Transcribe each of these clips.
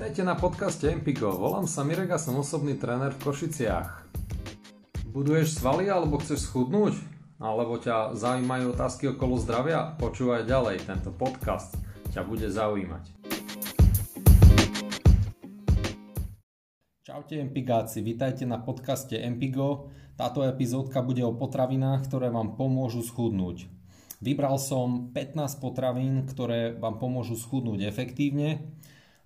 Vítajte na podcaste Empigo. Volám sa Mirek a som osobný tréner v Košiciach. Buduješ svaly alebo chceš schudnúť? Alebo ťa zaujímajú otázky okolo zdravia? Počúvaj ďalej, tento podcast ťa bude zaujímať. Čaute Empigáci, vítajte na podcaste Empigo. Táto epizódka bude o potravinách, ktoré vám pomôžu schudnúť. Vybral som 15 potravín, ktoré vám pomôžu schudnúť efektívne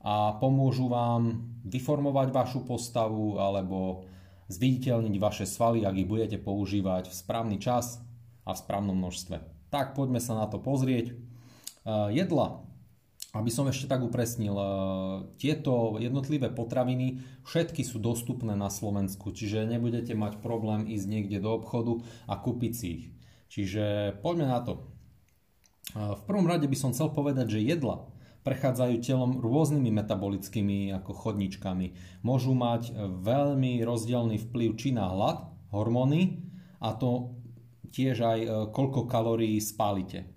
a pomôžu vám vyformovať vašu postavu alebo zviditeľniť vaše svaly, ak ich budete používať v správny čas a v správnom množstve. Tak poďme sa na to pozrieť. E, jedla. Aby som ešte tak upresnil, e, tieto jednotlivé potraviny všetky sú dostupné na Slovensku, čiže nebudete mať problém ísť niekde do obchodu a kúpiť si ich. Čiže poďme na to. E, v prvom rade by som chcel povedať, že jedla prechádzajú telom rôznymi metabolickými ako chodničkami. Môžu mať veľmi rozdielný vplyv či na hlad, hormóny a to tiež aj e, koľko kalórií spálite.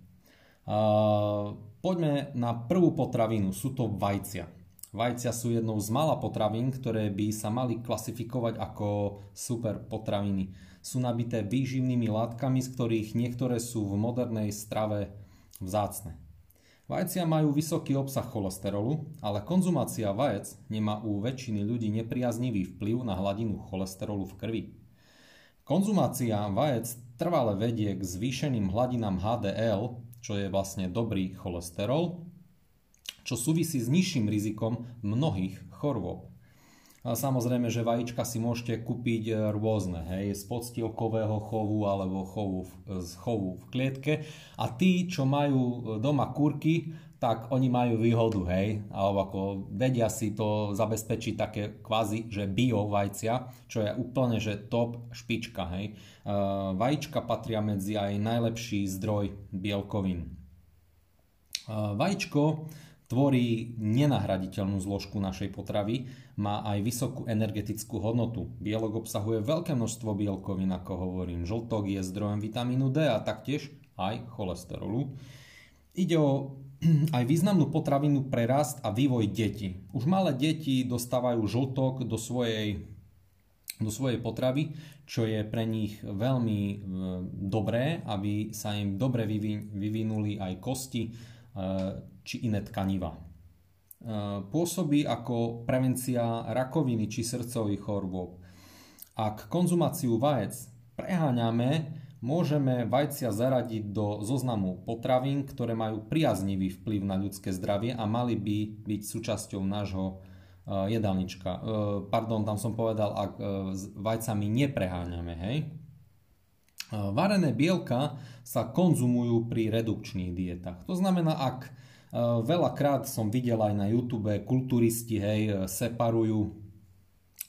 Poďme na prvú potravinu, sú to vajcia. Vajcia sú jednou z mála potravín, ktoré by sa mali klasifikovať ako super potraviny. Sú nabité výživnými látkami, z ktorých niektoré sú v modernej strave vzácne. Vajcia majú vysoký obsah cholesterolu, ale konzumácia vajec nemá u väčšiny ľudí nepriaznivý vplyv na hladinu cholesterolu v krvi. Konzumácia vajec trvale vedie k zvýšeným hladinám HDL, čo je vlastne dobrý cholesterol, čo súvisí s nižším rizikom mnohých chorôb. Samozrejme, že vajíčka si môžete kúpiť e, rôzne, hej, z podstielkového chovu alebo chovu, z chovu v klietke. A tí, čo majú e, doma kurky, tak oni majú výhodu, hej, alebo ako vedia si to zabezpečiť také kvázi, že bio vajcia, čo je úplne, že top špička, hej. E, vajíčka patria medzi aj najlepší zdroj bielkovín. Vajíčko tvorí nenahraditeľnú zložku našej potravy, má aj vysokú energetickú hodnotu. Bielok obsahuje veľké množstvo bielkovín, ako hovorím. Žltok je zdrojom vitamínu D a taktiež aj cholesterolu. Ide o aj významnú potravinu pre rast a vývoj detí. Už malé deti dostávajú žltok do svojej, do svojej potravy, čo je pre nich veľmi e, dobré, aby sa im dobre vyvinuli aj kosti, e, či iné tkaniva. E, pôsobí ako prevencia rakoviny či srdcových chorôb. Ak konzumáciu vajec preháňame, môžeme vajcia zaradiť do zoznamu potravín, ktoré majú priaznivý vplyv na ľudské zdravie a mali by byť súčasťou nášho e, jedálnička. E, pardon, tam som povedal, ak s vajcami nepreháňame, hej. Varené bielka sa konzumujú pri redukčných dietách. To znamená, ak veľakrát som videl aj na YouTube kulturisti, hej, eh, separujú,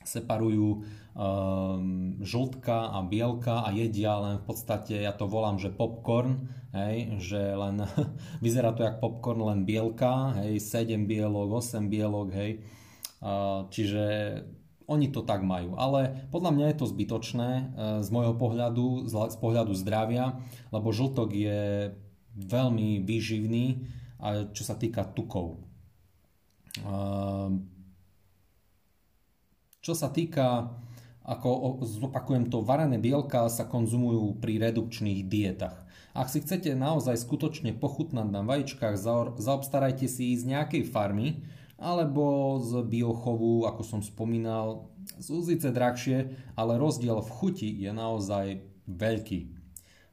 separujú um, žltka a bielka a jedia len v podstate, ja to volám, že popcorn, hej, že len vyzerá to jak popcorn, len bielka, hej, 7 bielok, 8 bielok, hej, uh, čiže oni to tak majú. Ale podľa mňa je to zbytočné z môjho pohľadu, z pohľadu zdravia, lebo žltok je veľmi výživný, čo sa týka tukov. Čo sa týka, ako zopakujem to, varené bielka sa konzumujú pri redukčných dietách. Ak si chcete naozaj skutočne pochutnať na vajíčkach, zaobstarajte si z nejakej farmy alebo z biochovu, ako som spomínal, z úzice drahšie, ale rozdiel v chuti je naozaj veľký.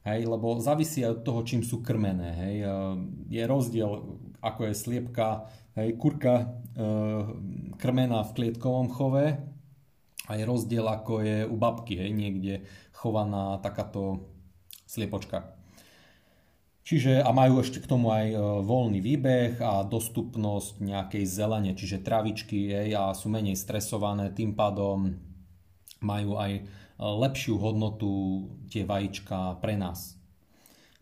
Hej, lebo závisí od toho, čím sú krmené. Hej. E, je rozdiel, ako je sliepka, hej, kurka e, krmená v klietkovom chove a je rozdiel, ako je u babky, hej, niekde chovaná takáto sliepočka. Čiže a majú ešte k tomu aj e, voľný výbeh a dostupnosť nejakej zelene, čiže travičky hej, a sú menej stresované, tým pádom majú aj lepšiu hodnotu tie vajíčka pre nás.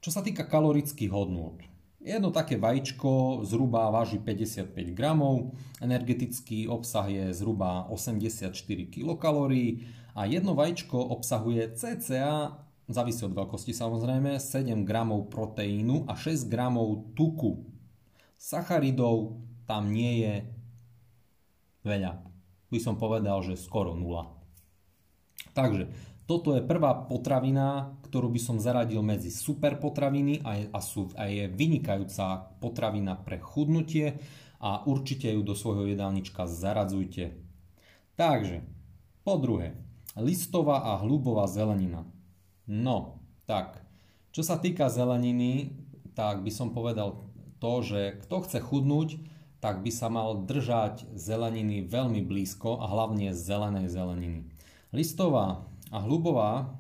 Čo sa týka kalorických hodnot, jedno také vajíčko zhruba váži 55 gramov, energetický obsah je zhruba 84 kilokalórií a jedno vajíčko obsahuje cca, závisí od veľkosti samozrejme, 7 gramov proteínu a 6 gramov tuku. Sacharidov tam nie je veľa. By som povedal, že skoro nula. Takže toto je prvá potravina, ktorú by som zaradil medzi super potraviny a je, a, sú, a je vynikajúca potravina pre chudnutie a určite ju do svojho jedálnička zaradzujte. Takže, po druhé, listová a hlubová zelenina. No, tak, čo sa týka zeleniny, tak by som povedal to, že kto chce chudnúť, tak by sa mal držať zeleniny veľmi blízko a hlavne zelenej zeleniny. Listová a hlubová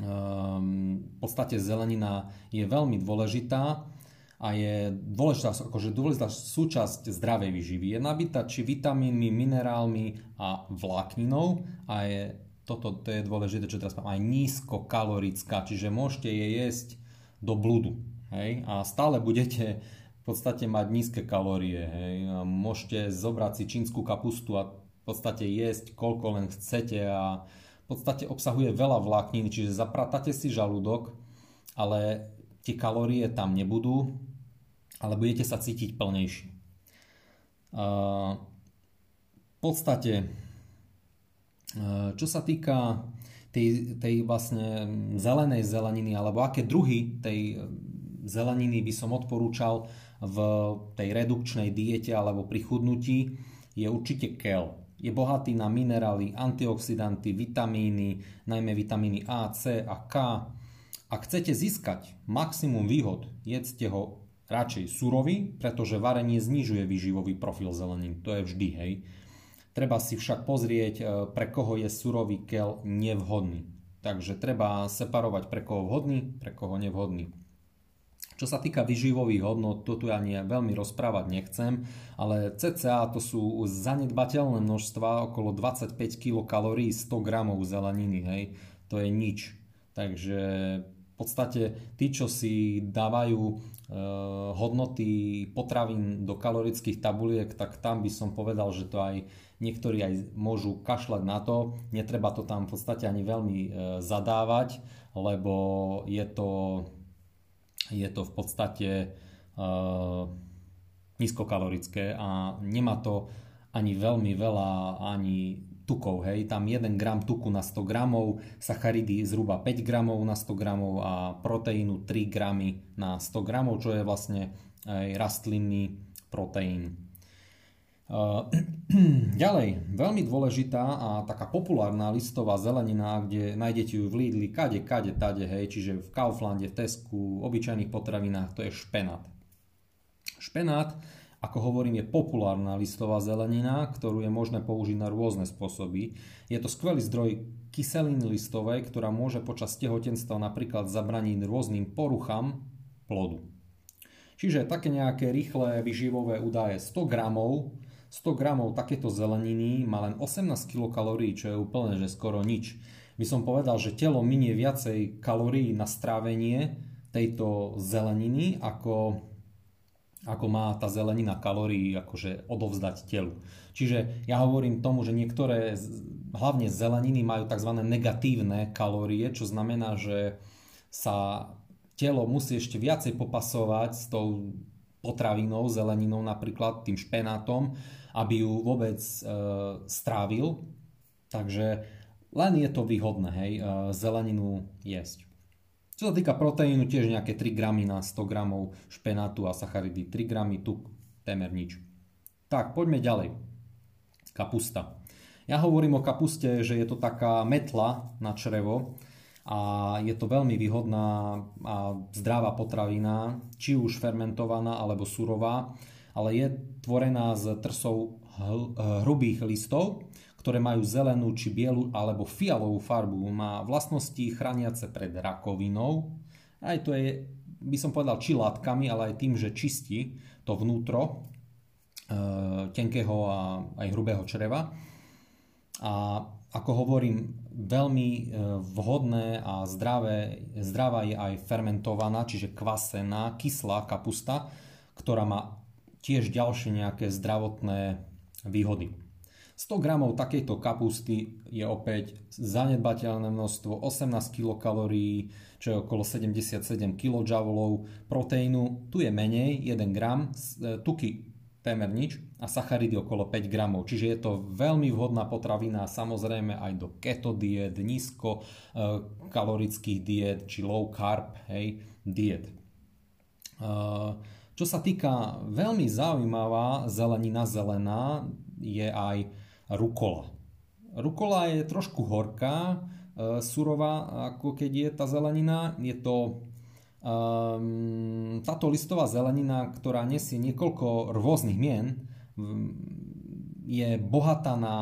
um, v podstate zelenina je veľmi dôležitá a je dôležitá, akože dôležitá súčasť zdravej výživy. Je nabitá či vitamínmi, minerálmi a vlákninou a je, toto to je dôležité, čo teraz mám, aj nízkokalorická, čiže môžete je jesť do blúdu. Hej? A stále budete v podstate mať nízke kalórie. Hej? Môžete zobrať si čínsku kapustu a v podstate jesť koľko len chcete a podstate obsahuje veľa vlákniny, čiže zapratate si žalúdok, ale tie kalórie tam nebudú, ale budete sa cítiť plnejší. V podstate, čo sa týka tej, tej vlastne zelenej zeleniny, alebo aké druhy tej zeleniny by som odporúčal v tej redukčnej diete alebo pri chudnutí, je určite kel. Je bohatý na minerály, antioxidanty, vitamíny, najmä vitamíny A, C a K. Ak chcete získať maximum výhod, jedzte ho radšej surový, pretože varenie znižuje výživový profil zelenín. To je vždy, hej. Treba si však pozrieť, e, pre koho je surový kel nevhodný. Takže treba separovať pre koho vhodný, pre koho nevhodný. Čo sa týka vyživových hodnot, to tu ani veľmi rozprávať nechcem, ale cca to sú zanedbateľné množstva, okolo 25 kcal 100 gramov zeleniny, hej, to je nič. Takže v podstate tí, čo si dávajú e, hodnoty potravín do kalorických tabuliek, tak tam by som povedal, že to aj niektorí aj môžu kašľať na to. Netreba to tam v podstate ani veľmi e, zadávať, lebo je to je to v podstate uh, nízkokalorické a nemá to ani veľmi veľa ani tukov, hej, tam 1 gram tuku na 100 gramov, sacharidy zhruba 5 gramov na 100 gramov a proteínu 3 gramy na 100 gramov, čo je vlastne aj rastlinný proteín. Ďalej, veľmi dôležitá a taká populárna listová zelenina, kde nájdete ju v Lidli, kade, kade, tade, hej, čiže v Kauflande, v Tesku, obyčajných potravinách, to je špenát. Špenát, ako hovorím, je populárna listová zelenina, ktorú je možné použiť na rôzne spôsoby. Je to skvelý zdroj kyseliny listovej, ktorá môže počas tehotenstva napríklad zabraniť rôznym poruchám plodu. Čiže také nejaké rýchle vyživové údaje 100 gramov 100 gramov takéto zeleniny má len 18 kilokalórií, čo je úplne, že skoro nič. By som povedal, že telo minie viacej kalórií na strávenie tejto zeleniny, ako, ako má tá zelenina kalórií akože odovzdať telu. Čiže ja hovorím tomu, že niektoré, hlavne zeleniny, majú tzv. negatívne kalórie, čo znamená, že sa telo musí ešte viacej popasovať s tou potravinou, zeleninou napríklad, tým špenátom, aby ju vôbec e, strávil. Takže len je to výhodné, hej, e, zeleninu jesť. Čo sa týka proteínu, tiež nejaké 3 gramy na 100 gramov špenátu a sacharidy. 3 gramy tuk, témer nič. Tak, poďme ďalej. Kapusta. Ja hovorím o kapuste, že je to taká metla na črevo a je to veľmi výhodná a zdravá potravina, či už fermentovaná alebo surová ale je tvorená z trsov hrubých listov, ktoré majú zelenú či bielu alebo fialovú farbu. Má vlastnosti chrániace pred rakovinou. Aj to je, by som povedal, či látkami, ale aj tým, že čistí to vnútro e, tenkého a aj hrubého čreva. A ako hovorím, veľmi e, vhodné a zdravé, zdravá je aj fermentovaná, čiže kvasená, kyslá kapusta, ktorá má tiež ďalšie nejaké zdravotné výhody. 100 gramov takejto kapusty je opäť zanedbateľné množstvo 18 kcal, čo je okolo 77 kJ proteínu. Tu je menej, 1 gram, e, tuky témer nič a sacharidy okolo 5 gramov. Čiže je to veľmi vhodná potravina samozrejme aj do keto diet, nízko e, kalorických diet či low carb hej, diet. E, čo sa týka veľmi zaujímavá zelenina zelená je aj rukola. Rukola je trošku horká, e, surová ako keď je tá zelenina. Je to Um, táto listová zelenina, ktorá nesie niekoľko rôznych mien, je bohatá na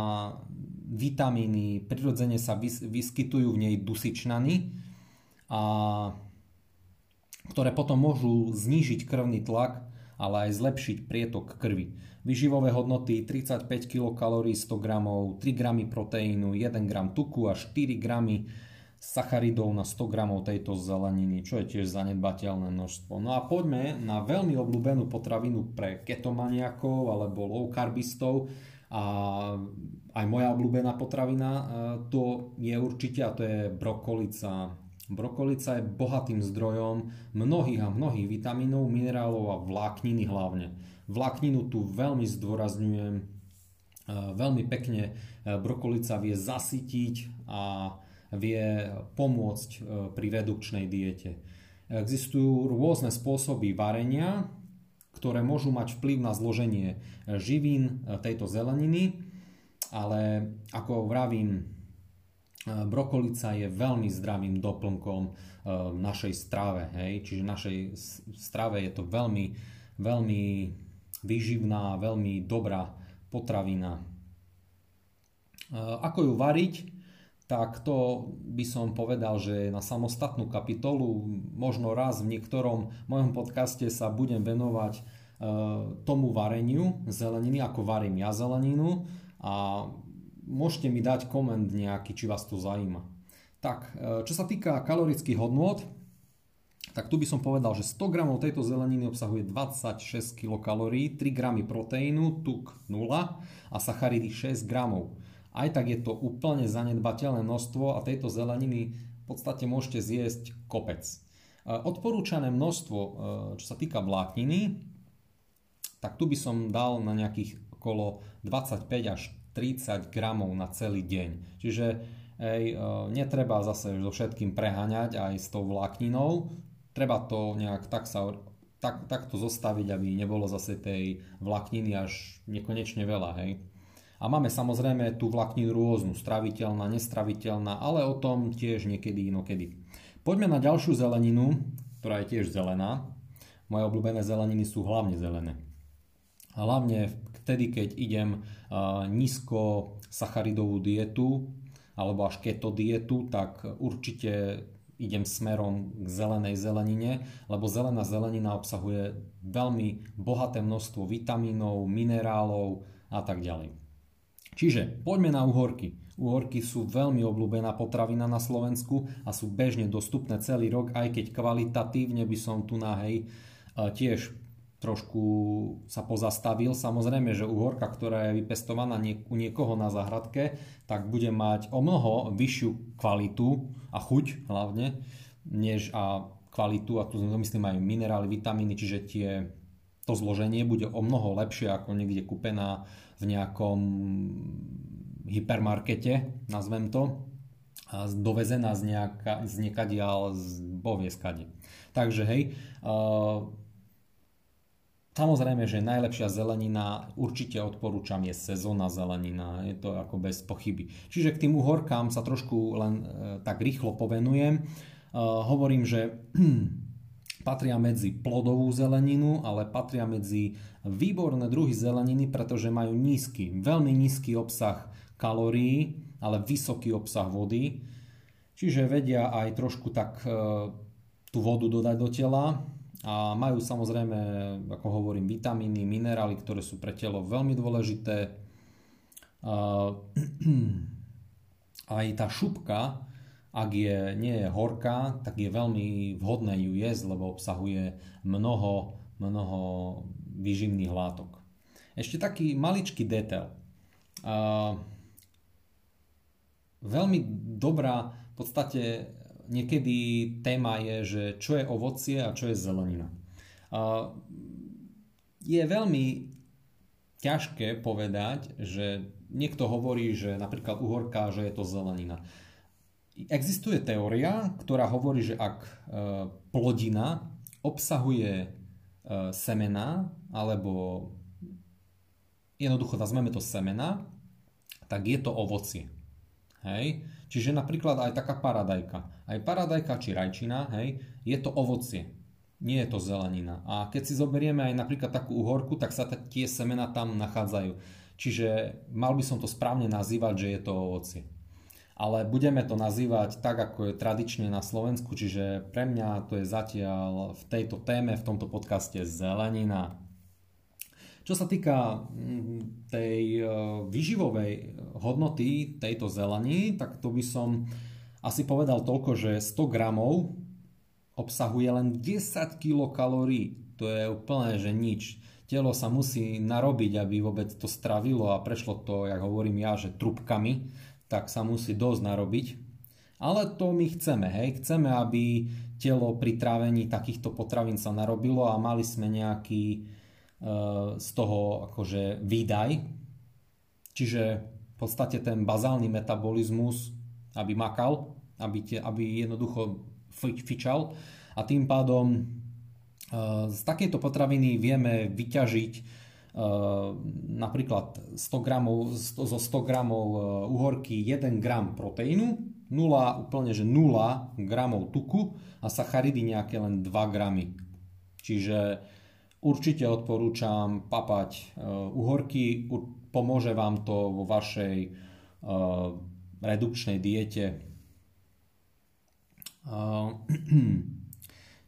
vitamíny, prirodzene sa vyskytujú v nej dusičnany, a, ktoré potom môžu znížiť krvný tlak, ale aj zlepšiť prietok krvi. Vyživové hodnoty 35 kcal 100 g, 3 g proteínu, 1 g tuku a 4 g sacharidov na 100 gramov tejto zeleniny, čo je tiež zanedbateľné množstvo. No a poďme na veľmi obľúbenú potravinu pre ketomaniakov alebo low carbistov a aj moja obľúbená potravina e, to je určite a to je brokolica. Brokolica je bohatým zdrojom mnohých a mnohých vitamínov, minerálov a vlákniny hlavne. Vlákninu tu veľmi zdôrazňujem, e, veľmi pekne e, brokolica vie zasytiť a vie pomôcť e, pri redukčnej diete. Existujú rôzne spôsoby varenia, ktoré môžu mať vplyv na zloženie živín tejto zeleniny, ale ako vravím, brokolica je veľmi zdravým doplnkom našej strave. Hej? Čiže našej strave je to veľmi, veľmi výživná, veľmi dobrá potravina. Ako ju variť? tak to by som povedal, že na samostatnú kapitolu, možno raz v niektorom mojom podcaste sa budem venovať e, tomu vareniu zeleniny, ako varím ja zeleninu a môžete mi dať koment nejaký, či vás to zaujíma. Tak, e, čo sa týka kalorických hodnôt, tak tu by som povedal, že 100 g tejto zeleniny obsahuje 26 kcal, 3 g proteínu, tuk 0 a sacharidy 6 g. Aj tak je to úplne zanedbateľné množstvo a tejto zeleniny v podstate môžete zjesť kopec. E, odporúčané množstvo, e, čo sa týka vlákniny, tak tu by som dal na nejakých okolo 25 až 30 gramov na celý deň. Čiže ej, e, netreba zase so všetkým preháňať aj s tou vlákninou. Treba to nejak tak sa tak, takto zostaviť, aby nebolo zase tej vlákniny až nekonečne veľa. Hej. A máme samozrejme tú vlákninu rôznu, straviteľná, nestraviteľná, ale o tom tiež niekedy inokedy. Poďme na ďalšiu zeleninu, ktorá je tiež zelená. Moje obľúbené zeleniny sú hlavne zelené. Hlavne vtedy, keď idem nízko sacharidovú dietu alebo až keto dietu, tak určite idem smerom k zelenej zelenine, lebo zelená zelenina obsahuje veľmi bohaté množstvo vitamínov, minerálov a tak ďalej. Čiže poďme na uhorky. Uhorky sú veľmi obľúbená potravina na Slovensku a sú bežne dostupné celý rok, aj keď kvalitatívne by som tu na hej tiež trošku sa pozastavil. Samozrejme, že uhorka, ktorá je vypestovaná u niekoho na záhradke, tak bude mať o mnoho vyššiu kvalitu a chuť hlavne, než a kvalitu, a tu myslím aj minerály, vitamíny, čiže tie, to zloženie bude o mnoho lepšie ako niekde kúpená v nejakom hypermarkete, nazvem to, a dovezená z, nejaká, z niekadiaľ z bovie skade. Takže hej, uh, samozrejme, že najlepšia zelenina, určite odporúčam, je sezónna zelenina, je to ako bez pochyby. Čiže k tým uhorkám sa trošku len uh, tak rýchlo povenujem. Uh, hovorím, že patria medzi plodovú zeleninu, ale patria medzi výborné druhy zeleniny, pretože majú nízky, veľmi nízky obsah kalórií, ale vysoký obsah vody. Čiže vedia aj trošku tak e, tú vodu dodať do tela a majú samozrejme, ako hovorím, vitamíny, minerály, ktoré sú pre telo veľmi dôležité. Aj tá šupka ak je, nie je horká, tak je veľmi vhodné ju jesť, lebo obsahuje mnoho, mnoho výživných látok. Ešte taký maličký detail. Uh, veľmi dobrá, v podstate niekedy téma je, že čo je ovocie a čo je zelenina. Je veľmi ťažké povedať, že niekto hovorí, že napríklad uhorka, že je to zelenina. Existuje teória, ktorá hovorí, že ak e, plodina obsahuje e, semena, alebo jednoducho nazveme to semena, tak je to ovocie. Hej? Čiže napríklad aj taká paradajka. Aj paradajka či rajčina, hej, je to ovocie. Nie je to zelenina. A keď si zoberieme aj napríklad takú uhorku, tak sa tie semena tam nachádzajú. Čiže mal by som to správne nazývať, že je to ovocie. Ale budeme to nazývať tak, ako je tradične na Slovensku, čiže pre mňa to je zatiaľ v tejto téme, v tomto podcaste zelenina. Čo sa týka mm, tej e, výživovej hodnoty tejto zelení, tak to by som asi povedal toľko, že 100 gramov obsahuje len 10 kilokalórií. To je úplne, že nič. Telo sa musí narobiť, aby vôbec to stravilo a prešlo to, jak hovorím ja, že trubkami, tak sa musí dosť narobiť. Ale to my chceme, hej. Chceme, aby telo pri trávení takýchto potravín sa narobilo a mali sme nejaký e, z toho akože výdaj. Čiže v podstate ten bazálny metabolizmus, aby makal, aby, te, aby jednoducho fičal a tým pádom e, z takejto potraviny vieme vyťažiť e, napríklad 100 gramov, zo 100 gramov e, uhorky 1 gram proteínu, 0, úplne že 0 gramov tuku a sacharidy nejaké len 2 gramy. Čiže určite odporúčam papať uhorky, pomôže vám to vo vašej redukčnej diete.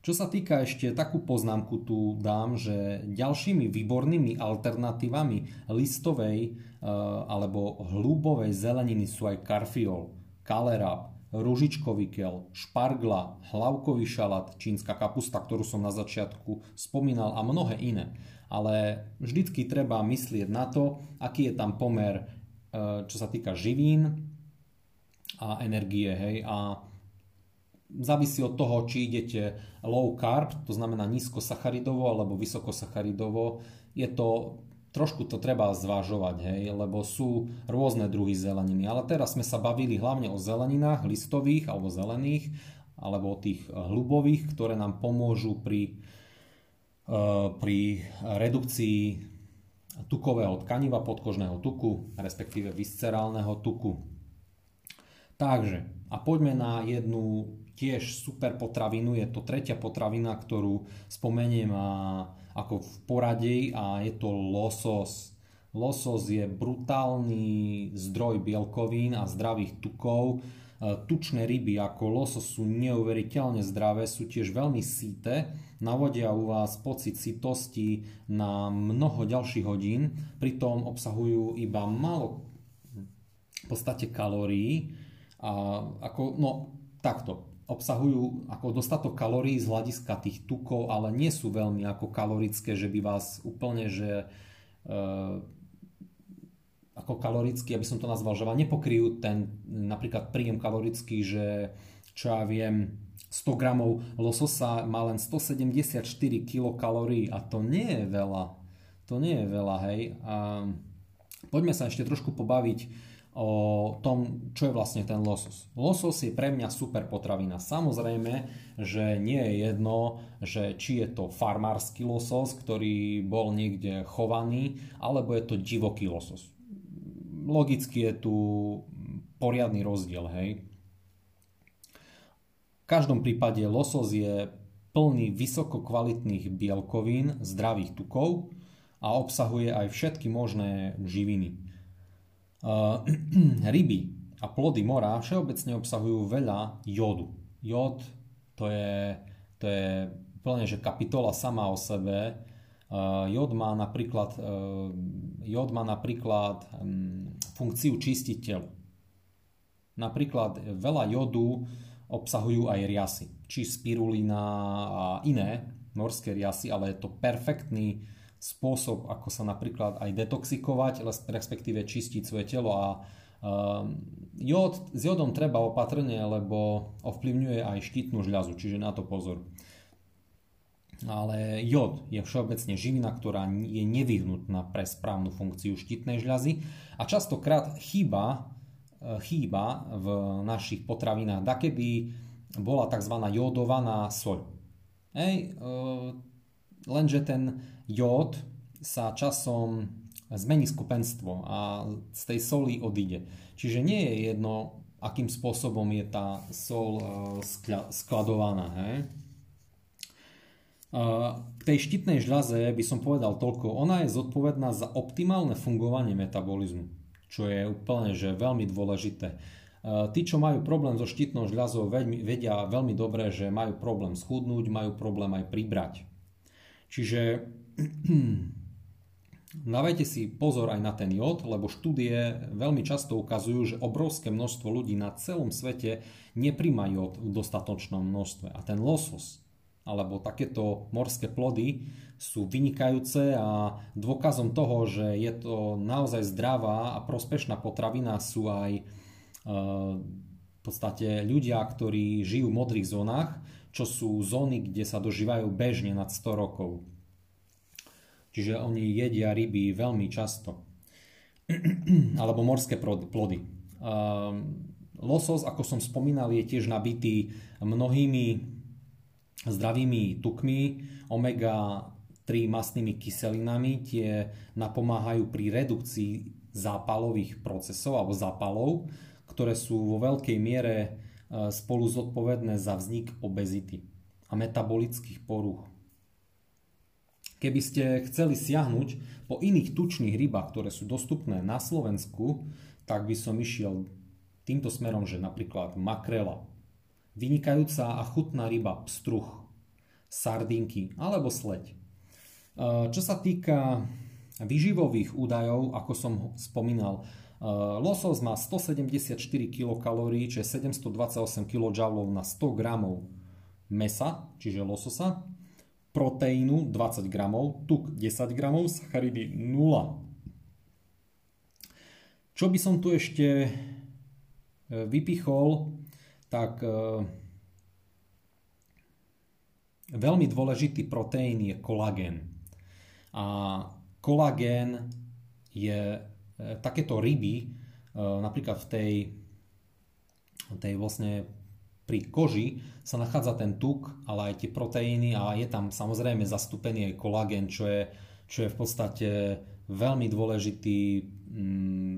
Čo sa týka ešte takú poznámku tu dám, že ďalšími výbornými alternatívami listovej e, alebo hlúbovej zeleniny sú aj karfiol, kalerab, ružičkový kel, špargla, hlavkový šalát, čínska kapusta, ktorú som na začiatku spomínal a mnohé iné. Ale vždycky treba myslieť na to, aký je tam pomer, e, čo sa týka živín a energie. Hej? A závisí od toho, či idete low carb, to znamená nízkosacharidovo alebo vysokosacharidovo. Je to trošku to treba zvážovať, hej, lebo sú rôzne druhy zeleniny. Ale teraz sme sa bavili hlavne o zeleninách, listových alebo zelených, alebo o tých hlubových, ktoré nám pomôžu pri, e, pri redukcii tukového tkaniva, podkožného tuku, respektíve viscerálneho tuku. Takže, a poďme na jednu tiež super potravinu, je to tretia potravina, ktorú spomeniem ako v poradí a je to losos. Losos je brutálny zdroj bielkovín a zdravých tukov. E, tučné ryby ako losos sú neuveriteľne zdravé, sú tiež veľmi síte, navodia u vás pocit sitosti na mnoho ďalších hodín, pritom obsahujú iba málo v podstate kalórií. A ako, no takto, obsahujú ako dostatok kalórií z hľadiska tých tukov, ale nie sú veľmi ako kalorické, že by vás úplne, že e, ako kaloricky, aby som to nazval, že vám nepokryjú ten napríklad príjem kalorický, že čo ja viem, 100 gramov lososa má len 174 kilokalórií a to nie je veľa. To nie je veľa, hej. A poďme sa ešte trošku pobaviť o tom, čo je vlastne ten losos. Losos je pre mňa super potravina. Samozrejme, že nie je jedno, že či je to farmársky losos, ktorý bol niekde chovaný, alebo je to divoký losos. Logicky je tu poriadny rozdiel, hej. V každom prípade losos je plný vysoko kvalitných bielkovín, zdravých tukov a obsahuje aj všetky možné živiny. Uh, ryby a plody mora všeobecne obsahujú veľa jódu. Jód to je, to je úplne že kapitola sama o sebe. Uh, jód má napríklad, uh, jód má napríklad um, funkciu čistiť telo. Napríklad veľa jodu obsahujú aj riasy, či spirulina a iné morské riasy, ale je to perfektný spôsob, ako sa napríklad aj detoxikovať, respektíve čistiť svoje telo a um, jód, s jódom treba opatrne, lebo ovplyvňuje aj štítnu žľazu, čiže na to pozor. ale jód je všeobecne živina, ktorá je nevyhnutná pre správnu funkciu štítnej žľazy a častokrát chýba, e, chýba v našich potravinách, da keby bola tzv. jódovaná soľ. Hej, e, lenže ten jód sa časom zmení skupenstvo a z tej soli odíde. Čiže nie je jedno, akým spôsobom je tá sol e, skladovaná. Hej. K tej štítnej žľaze by som povedal toľko. Ona je zodpovedná za optimálne fungovanie metabolizmu, čo je úplne že veľmi dôležité. Tí, čo majú problém so štítnou žľazou, vedia veľmi dobre, že majú problém schudnúť, majú problém aj pribrať. Čiže dávajte si pozor aj na ten jód, lebo štúdie veľmi často ukazujú, že obrovské množstvo ľudí na celom svete nepríjma jód v dostatočnom množstve. A ten losos, alebo takéto morské plody sú vynikajúce a dôkazom toho, že je to naozaj zdravá a prospešná potravina sú aj e, v podstate ľudia, ktorí žijú v modrých zónach, čo sú zóny, kde sa dožívajú bežne nad 100 rokov. Čiže oni jedia ryby veľmi často. Alebo morské plody. Losos, ako som spomínal, je tiež nabitý mnohými zdravými tukmi, omega-3 mastnými kyselinami, tie napomáhajú pri redukcii zápalových procesov alebo zápalov, ktoré sú vo veľkej miere spolu zodpovedné za vznik obezity a metabolických poruch. Keby ste chceli siahnuť po iných tučných rybách, ktoré sú dostupné na Slovensku, tak by som išiel týmto smerom, že napríklad makrela, Vynikajúca a chutná ryba, pstruh, sardinky alebo sleď. E, čo sa týka výživových údajov, ako som spomínal, e, losos má 174 kcal, čiže 728 kJ na 100 g mesa, čiže lososa, proteínu 20 g, tuk 10 g, sacharidy 0. Čo by som tu ešte e, vypichol, tak e, veľmi dôležitý proteín je kolagén. A kolagén je takéto ryby, e, napríklad v tej, tej vlastne pri koži sa nachádza ten tuk, ale aj tie proteíny a je tam samozrejme zastúpený aj kolagén, čo je, čo je v podstate veľmi dôležitý mm,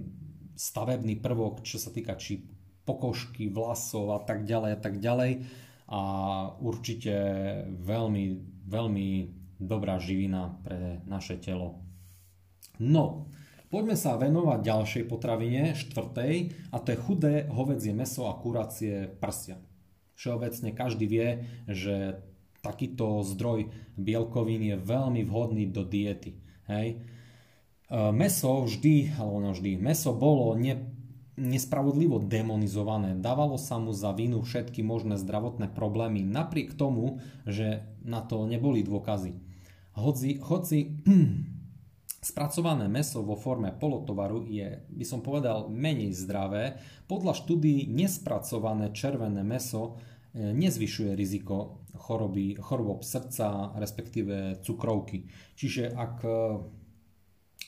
stavebný prvok, čo sa týka či pokožky, vlasov a tak ďalej a tak ďalej. A určite veľmi, veľmi dobrá živina pre naše telo. No, poďme sa venovať ďalšej potravine, štvrtej, a to je chudé hovedzie meso a kuracie prsia. Všeobecne každý vie, že takýto zdroj bielkovín je veľmi vhodný do diety. Hej. E, meso vždy, alebo no vždy, meso bolo ne, nespravodlivo demonizované. Dávalo sa mu za vinu všetky možné zdravotné problémy, napriek tomu, že na to neboli dôkazy. Hoci, hoci spracované meso vo forme polotovaru je, by som povedal, menej zdravé, podľa štúdií nespracované červené meso e, nezvyšuje riziko choroby, chorob srdca, respektíve cukrovky. Čiže ak e,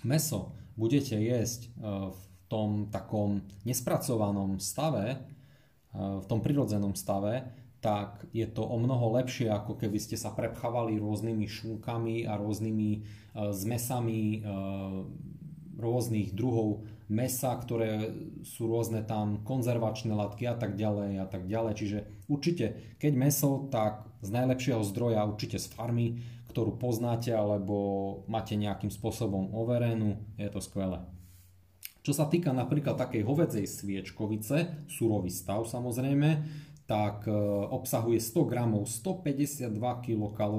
meso budete jesť e, v tom takom nespracovanom stave, v tom prirodzenom stave, tak je to o mnoho lepšie, ako keby ste sa prepchávali rôznymi šunkami a rôznymi eh, zmesami eh, rôznych druhov mesa, ktoré sú rôzne tam konzervačné látky a tak ďalej a tak ďalej. Čiže určite, keď meso, tak z najlepšieho zdroja, určite z farmy, ktorú poznáte alebo máte nejakým spôsobom overenú, je to skvelé. Čo sa týka napríklad takej hovedzej sviečkovice, surový stav samozrejme, tak e, obsahuje 100 g 152 kcal,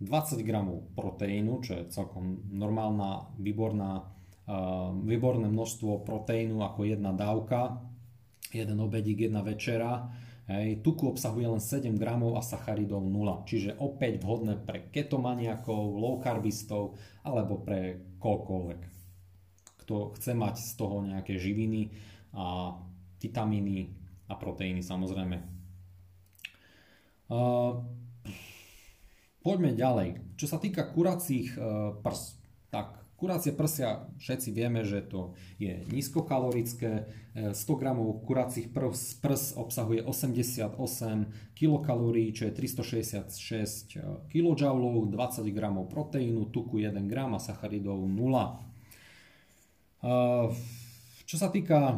20 g proteínu, čo je celkom normálna, výborná, e, výborné množstvo proteínu ako jedna dávka, jeden obedík, jedna večera. Hej, tuku obsahuje len 7 g a sacharidov 0, čiže opäť vhodné pre ketomaniakov, low carbistov alebo pre koľkoľvek kto chce mať z toho nejaké živiny a vitamíny a proteíny samozrejme. Poďme ďalej. Čo sa týka kuracích e, prs, tak kuracie prsia, všetci vieme, že to je nízkokalorické. 100 e, gramov kuracích prs, prs obsahuje 88 kilokalórií, čo je 366 kJ, 20 gramov proteínu, tuku 1 gram a sacharidov 0. E, čo sa týka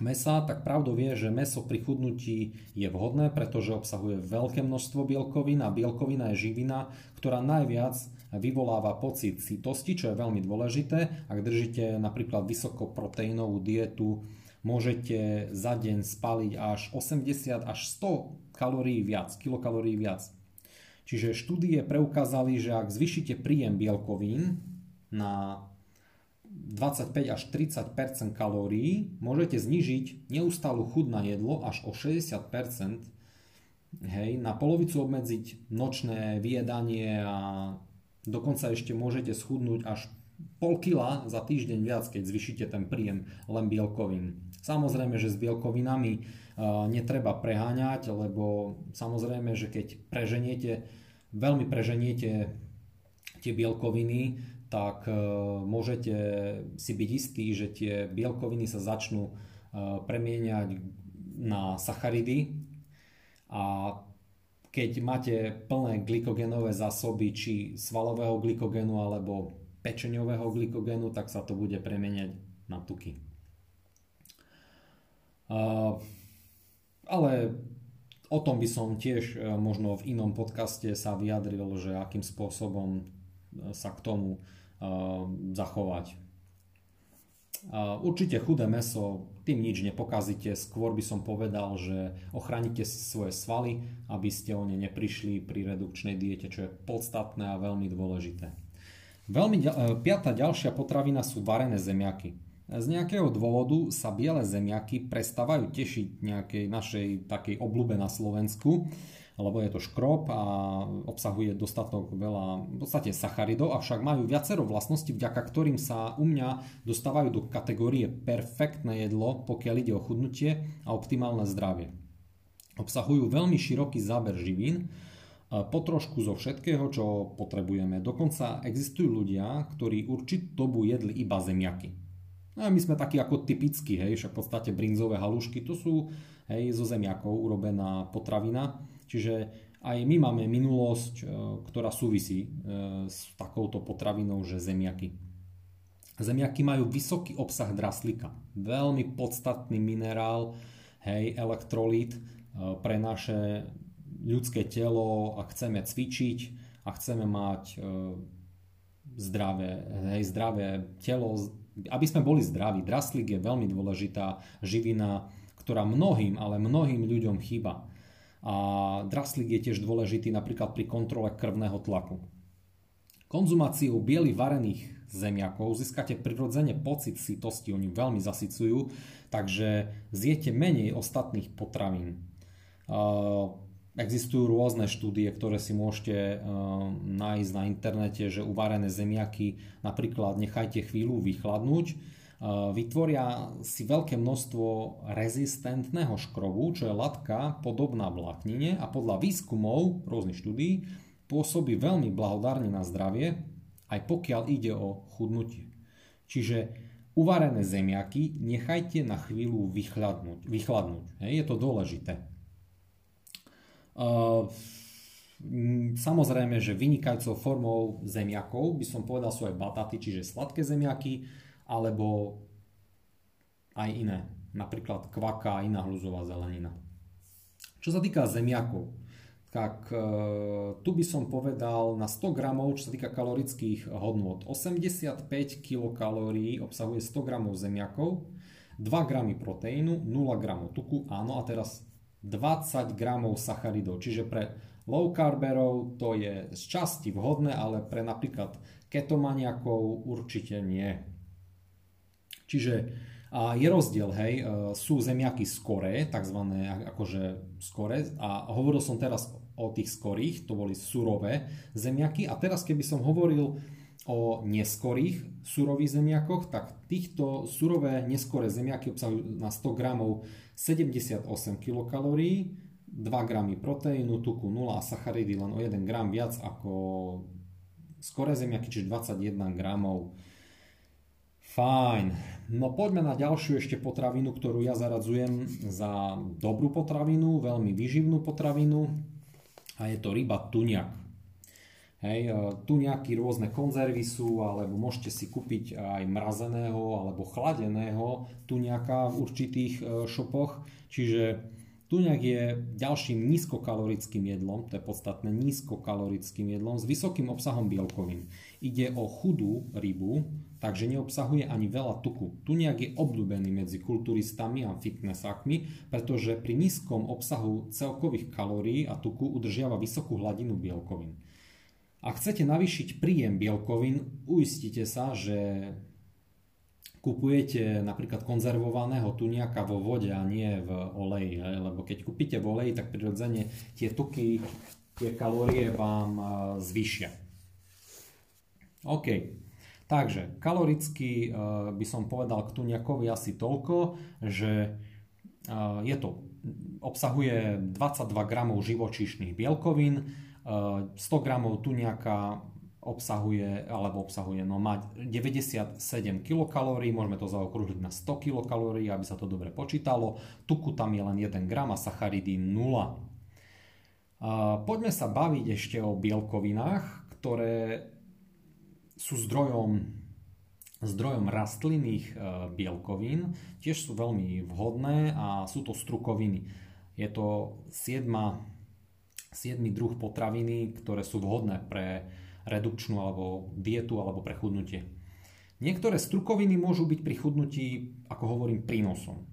mesa, tak pravdou je, že meso pri chudnutí je vhodné, pretože obsahuje veľké množstvo bielkovín a bielkovina je živina, ktorá najviac vyvoláva pocit sytosti, čo je veľmi dôležité. Ak držíte napríklad vysokoproteínovú dietu, môžete za deň spaliť až 80 až 100 kalórií viac, kilokalórií viac. Čiže štúdie preukázali, že ak zvyšíte príjem bielkovín na 25 až 30 kalórií, môžete znižiť neustálu chud na jedlo až o 60 Hej, na polovicu obmedziť nočné vyjedanie a dokonca ešte môžete schudnúť až pol kila za týždeň viac, keď zvyšíte ten príjem len bielkovín. Samozrejme, že s bielkovinami netreba preháňať, lebo samozrejme, že keď preženiete, veľmi preženiete tie bielkoviny, tak e, môžete si byť istí, že tie bielkoviny sa začnú e, premieňať na sacharidy a keď máte plné glykogenové zásoby či svalového glykogenu alebo pečeňového glykogenu, tak sa to bude premeniať na tuky. E, ale o tom by som tiež možno v inom podcaste sa vyjadril, že akým spôsobom sa k tomu zachovať. Určite chudé meso, tým nič nepokazíte, skôr by som povedal, že ochránite si svoje svaly, aby ste o ne neprišli pri redukčnej diete, čo je podstatné a veľmi dôležité. Veľmi, e, piata ďalšia potravina sú varené zemiaky. Z nejakého dôvodu sa biele zemiaky prestávajú tešiť nejakej našej takej obľúbe na Slovensku lebo je to škrob a obsahuje dostatok veľa, v podstate sacharidov, avšak majú viacero vlastností, vďaka ktorým sa u mňa dostávajú do kategórie perfektné jedlo, pokiaľ ide o chudnutie a optimálne zdravie. Obsahujú veľmi široký záber živín, po trošku zo všetkého, čo potrebujeme. Dokonca existujú ľudia, ktorí určitú dobu jedli iba zemiaky. No a my sme takí ako typickí, hej, však v podstate brinzové halušky, to sú hej, zo zemiakov urobená potravina. Čiže aj my máme minulosť, e, ktorá súvisí e, s takouto potravinou, že zemiaky. Zemiaky majú vysoký obsah draslika, veľmi podstatný minerál, hej, elektrolit e, pre naše ľudské telo a chceme cvičiť a chceme mať zdravé, hej, zdravé telo, aby sme boli zdraví. Draslík je veľmi dôležitá živina, ktorá mnohým, ale mnohým ľuďom chýba. A draslík je tiež dôležitý napríklad pri kontrole krvného tlaku. Konzumáciou bielých varených zemiakov získate prirodzene pocit sytosti, oni veľmi zasycujú, takže zjete menej ostatných potravín. Existujú rôzne štúdie, ktoré si môžete nájsť na internete, že uvarené zemiaky napríklad nechajte chvíľu vychladnúť vytvoria si veľké množstvo rezistentného škrobu, čo je latka podobná vláknine a podľa výskumov rôznych štúdí pôsobí veľmi blahodárne na zdravie, aj pokiaľ ide o chudnutie. Čiže uvarené zemiaky nechajte na chvíľu vychladnúť. vychladnúť. Je to dôležité. Samozrejme, že vynikajúcou formou zemiakov by som povedal sú aj bataty, čiže sladké zemiaky, alebo aj iné, napríklad kvaka a iná hluzová zelenina. Čo sa týka zemiakov, tak e, tu by som povedal na 100 gramov, čo sa týka kalorických hodnot, 85 kilokalórií obsahuje 100 gramov zemiakov, 2 gramy proteínu, 0 gramov tuku, áno a teraz 20 gramov sacharidov, čiže pre low carberov to je z časti vhodné, ale pre napríklad ketomaniakov určite nie. Čiže a je rozdiel, hej, e, sú zemiaky skoré, takzvané akože skoré a hovoril som teraz o tých skorých, to boli surové zemiaky a teraz keby som hovoril o neskorých surových zemiakoch, tak týchto surové neskoré zemiaky obsahujú na 100 gramov 78 kilokalórií, gramy proteínu, tuku 0 a sacharidy len o 1 gram viac ako skore zemiaky, čiže 21 gramov. Fajn. No poďme na ďalšiu ešte potravinu, ktorú ja zaradzujem za dobrú potravinu, veľmi vyživnú potravinu a je to ryba tuniak. Hej, e, tu nejaké rôzne konzervy sú, alebo môžete si kúpiť aj mrazeného alebo chladeného tuniaka v určitých e, šopoch. Čiže Tuňak je ďalším nízkokalorickým jedlom, to je podstatné nízkokalorickým jedlom s vysokým obsahom bielkovín. Ide o chudú rybu, takže neobsahuje ani veľa tuku. Tuňak je obľúbený medzi kulturistami a fitnessákmi, pretože pri nízkom obsahu celkových kalórií a tuku udržiava vysokú hladinu bielkovín. Ak chcete navýšiť príjem bielkovín, uistite sa, že kupujete napríklad konzervovaného tuniaka vo vode a nie v oleji. Lebo keď kúpite v oleji, tak prirodzene tie tuky, tie kalórie vám zvyšia. OK. Takže kaloricky by som povedal k tuniakovi asi toľko, že je to, obsahuje 22 gramov živočíšnych bielkovín, 100 gramov tuniaka obsahuje, alebo obsahuje, no má 97 kilokalórií, môžeme to zaokrúhliť na 100 kilokalórií, aby sa to dobre počítalo. Tuku tam je len 1 gram a sacharidy 0. Poďme sa baviť ešte o bielkovinách, ktoré sú zdrojom, zdrojom rastlinných e, bielkovín. Tiež sú veľmi vhodné a sú to strukoviny. Je to 7, 7 druh potraviny, ktoré sú vhodné pre redukčnú alebo dietu alebo prechudnutie. Niektoré strukoviny môžu byť pri chudnutí, ako hovorím, prínosom.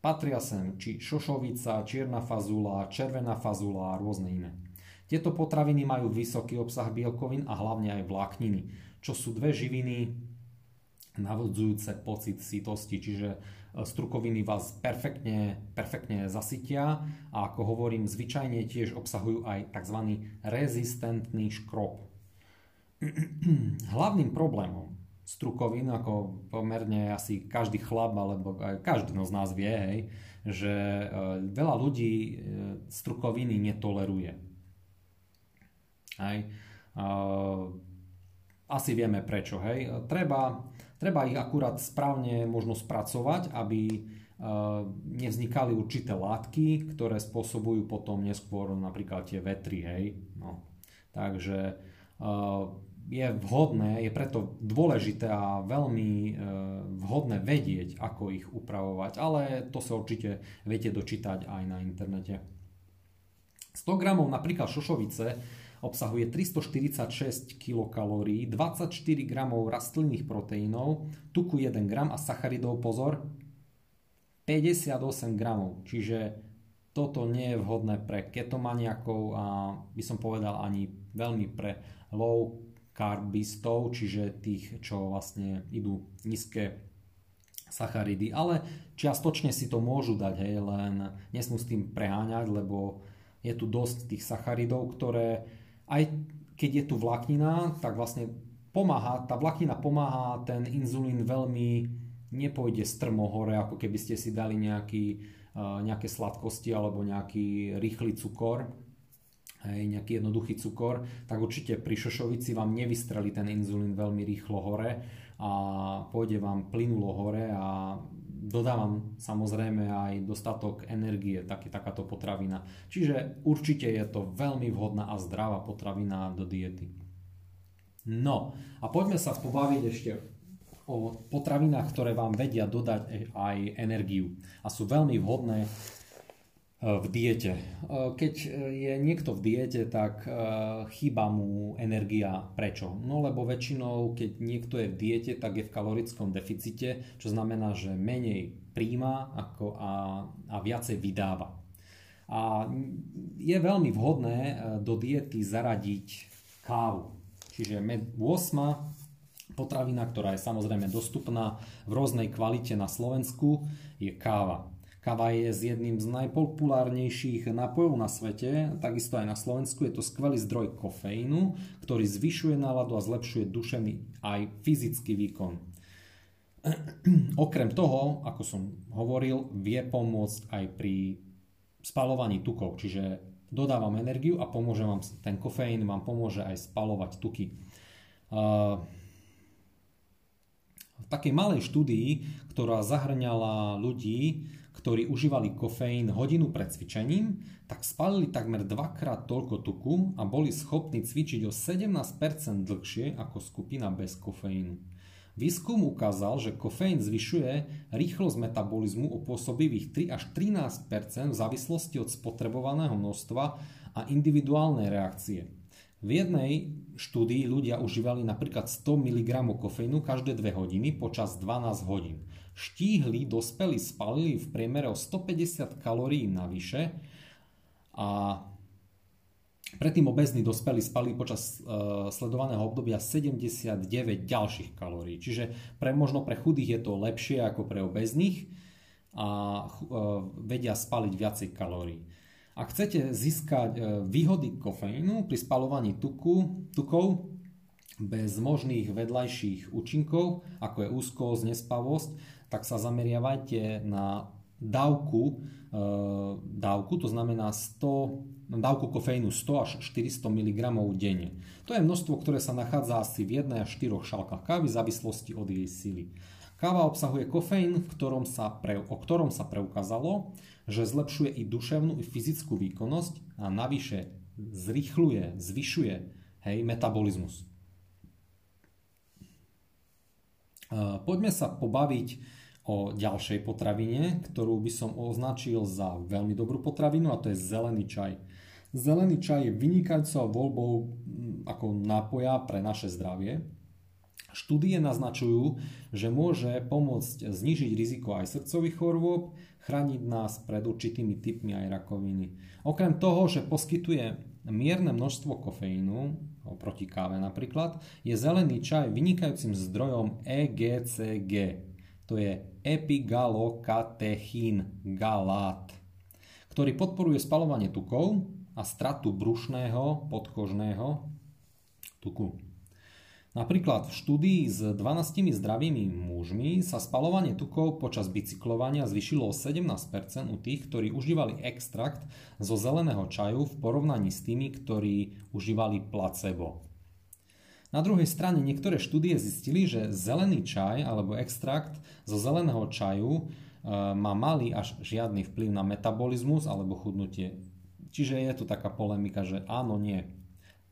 Patria sem či šošovica, čierna fazula, červená fazula a rôzne iné. Tieto potraviny majú vysoký obsah bielkovín a hlavne aj vlákniny, čo sú dve živiny navodzujúce pocit sítosti, čiže e, strukoviny vás perfektne, perfektne zasytia a ako hovorím, zvyčajne tiež obsahujú aj tzv. rezistentný škrob. hlavným problémom strukovín, ako pomerne asi každý chlap, alebo aj každý z nás vie, hej, že e, veľa ľudí e, strukoviny netoleruje. Hej. Asi vieme prečo. Hej. Treba, treba ich akurát správne možno spracovať, aby e, nevznikali určité látky, ktoré spôsobujú potom neskôr napríklad tie vetry. Hej. No. Takže je vhodné, je preto dôležité a veľmi e, vhodné vedieť, ako ich upravovať, ale to sa určite viete dočítať aj na internete. 100 gramov napríklad šošovice obsahuje 346 kilokalórií, 24 gramov rastlinných proteínov, tuku 1 gram a sacharidov, pozor, 58 gramov, čiže toto nie je vhodné pre ketomaniakov a by som povedal ani veľmi pre low karbistov, čiže tých, čo vlastne idú nízke sacharidy, ale čiastočne si to môžu dať, hej, len nesmú s tým preháňať, lebo je tu dosť tých sacharidov, ktoré aj keď je tu vláknina, tak vlastne pomáha, tá vláknina pomáha, ten inzulín veľmi nepôjde strmo hore, ako keby ste si dali nejaký, nejaké sladkosti alebo nejaký rýchly cukor, hej, nejaký jednoduchý cukor, tak určite pri šošovici vám nevystrelí ten inzulín veľmi rýchlo hore a pôjde vám plynulo hore a dodávam samozrejme aj dostatok energie, taký, takáto potravina. Čiže určite je to veľmi vhodná a zdravá potravina do diety. No a poďme sa pobaviť ešte o potravinách, ktoré vám vedia dodať aj energiu a sú veľmi vhodné v diete. Keď je niekto v diete, tak chýba mu energia. Prečo? No lebo väčšinou, keď niekto je v diete, tak je v kalorickom deficite, čo znamená, že menej príjma ako a, a viacej vydáva. A je veľmi vhodné do diety zaradiť kávu. Čiže 8 potravina, ktorá je samozrejme dostupná v rôznej kvalite na Slovensku, je káva. Kava je z jedným z najpopulárnejších nápojov na svete, takisto aj na Slovensku. Je to skvelý zdroj kofeínu, ktorý zvyšuje náladu a zlepšuje duševný aj fyzický výkon. Okrem toho, ako som hovoril, vie pomôcť aj pri spalovaní tukov, čiže dodávam energiu a pomôže vám, ten kofeín vám pomôže aj spalovať tuky. V takej malej štúdii, ktorá zahrňala ľudí, ktorí užívali kofeín hodinu pred cvičením, tak spalili takmer dvakrát toľko tuku a boli schopní cvičiť o 17% dlhšie ako skupina bez kofeínu. Výskum ukázal, že kofeín zvyšuje rýchlosť metabolizmu o pôsobivých 3 až 13 v závislosti od spotrebovaného množstva a individuálnej reakcie. V jednej štúdii ľudia užívali napríklad 100 mg kofeínu každé 2 hodiny počas 12 hodín. Štíhli dospelí spalili v priemere o 150 kalórií navyše a Predtým obezní dospelí spali počas uh, sledovaného obdobia 79 ďalších kalórií. Čiže pre, možno pre chudých je to lepšie ako pre obezných a uh, vedia spaliť viacej kalórií. Ak chcete získať uh, výhody kofeínu pri spalovaní tuku, tukov bez možných vedľajších účinkov, ako je úzkosť, nespavosť, tak sa zameriavajte na dávku, dávku, to znamená 100 dávku kofeínu 100 až 400 mg denne. To je množstvo, ktoré sa nachádza asi v 1 až 4 šálkach kávy v závislosti od jej sily. Káva obsahuje kofeín, v ktorom sa pre, o ktorom sa preukázalo, že zlepšuje i duševnú i fyzickú výkonnosť a navyše zrychluje, zvyšuje hej, metabolizmus. Poďme sa pobaviť o ďalšej potravine, ktorú by som označil za veľmi dobrú potravinu a to je zelený čaj. Zelený čaj je vynikajúcou voľbou ako nápoja pre naše zdravie. Štúdie naznačujú, že môže pomôcť znižiť riziko aj srdcových chorôb, chrániť nás pred určitými typmi aj rakoviny. Okrem toho, že poskytuje mierne množstvo kofeínu, oproti káve napríklad, je zelený čaj vynikajúcim zdrojom EGCG, to je epigalokatechín galát, ktorý podporuje spalovanie tukov, a stratu brušného podkožného tuku. Napríklad v štúdii s 12 zdravými mužmi sa spalovanie tukov počas bicyklovania zvyšilo o 17% u tých, ktorí užívali extrakt zo zeleného čaju v porovnaní s tými, ktorí užívali placebo. Na druhej strane niektoré štúdie zistili, že zelený čaj alebo extrakt zo zeleného čaju e, má malý až žiadny vplyv na metabolizmus alebo chudnutie Čiže je tu taká polemika, že áno, nie.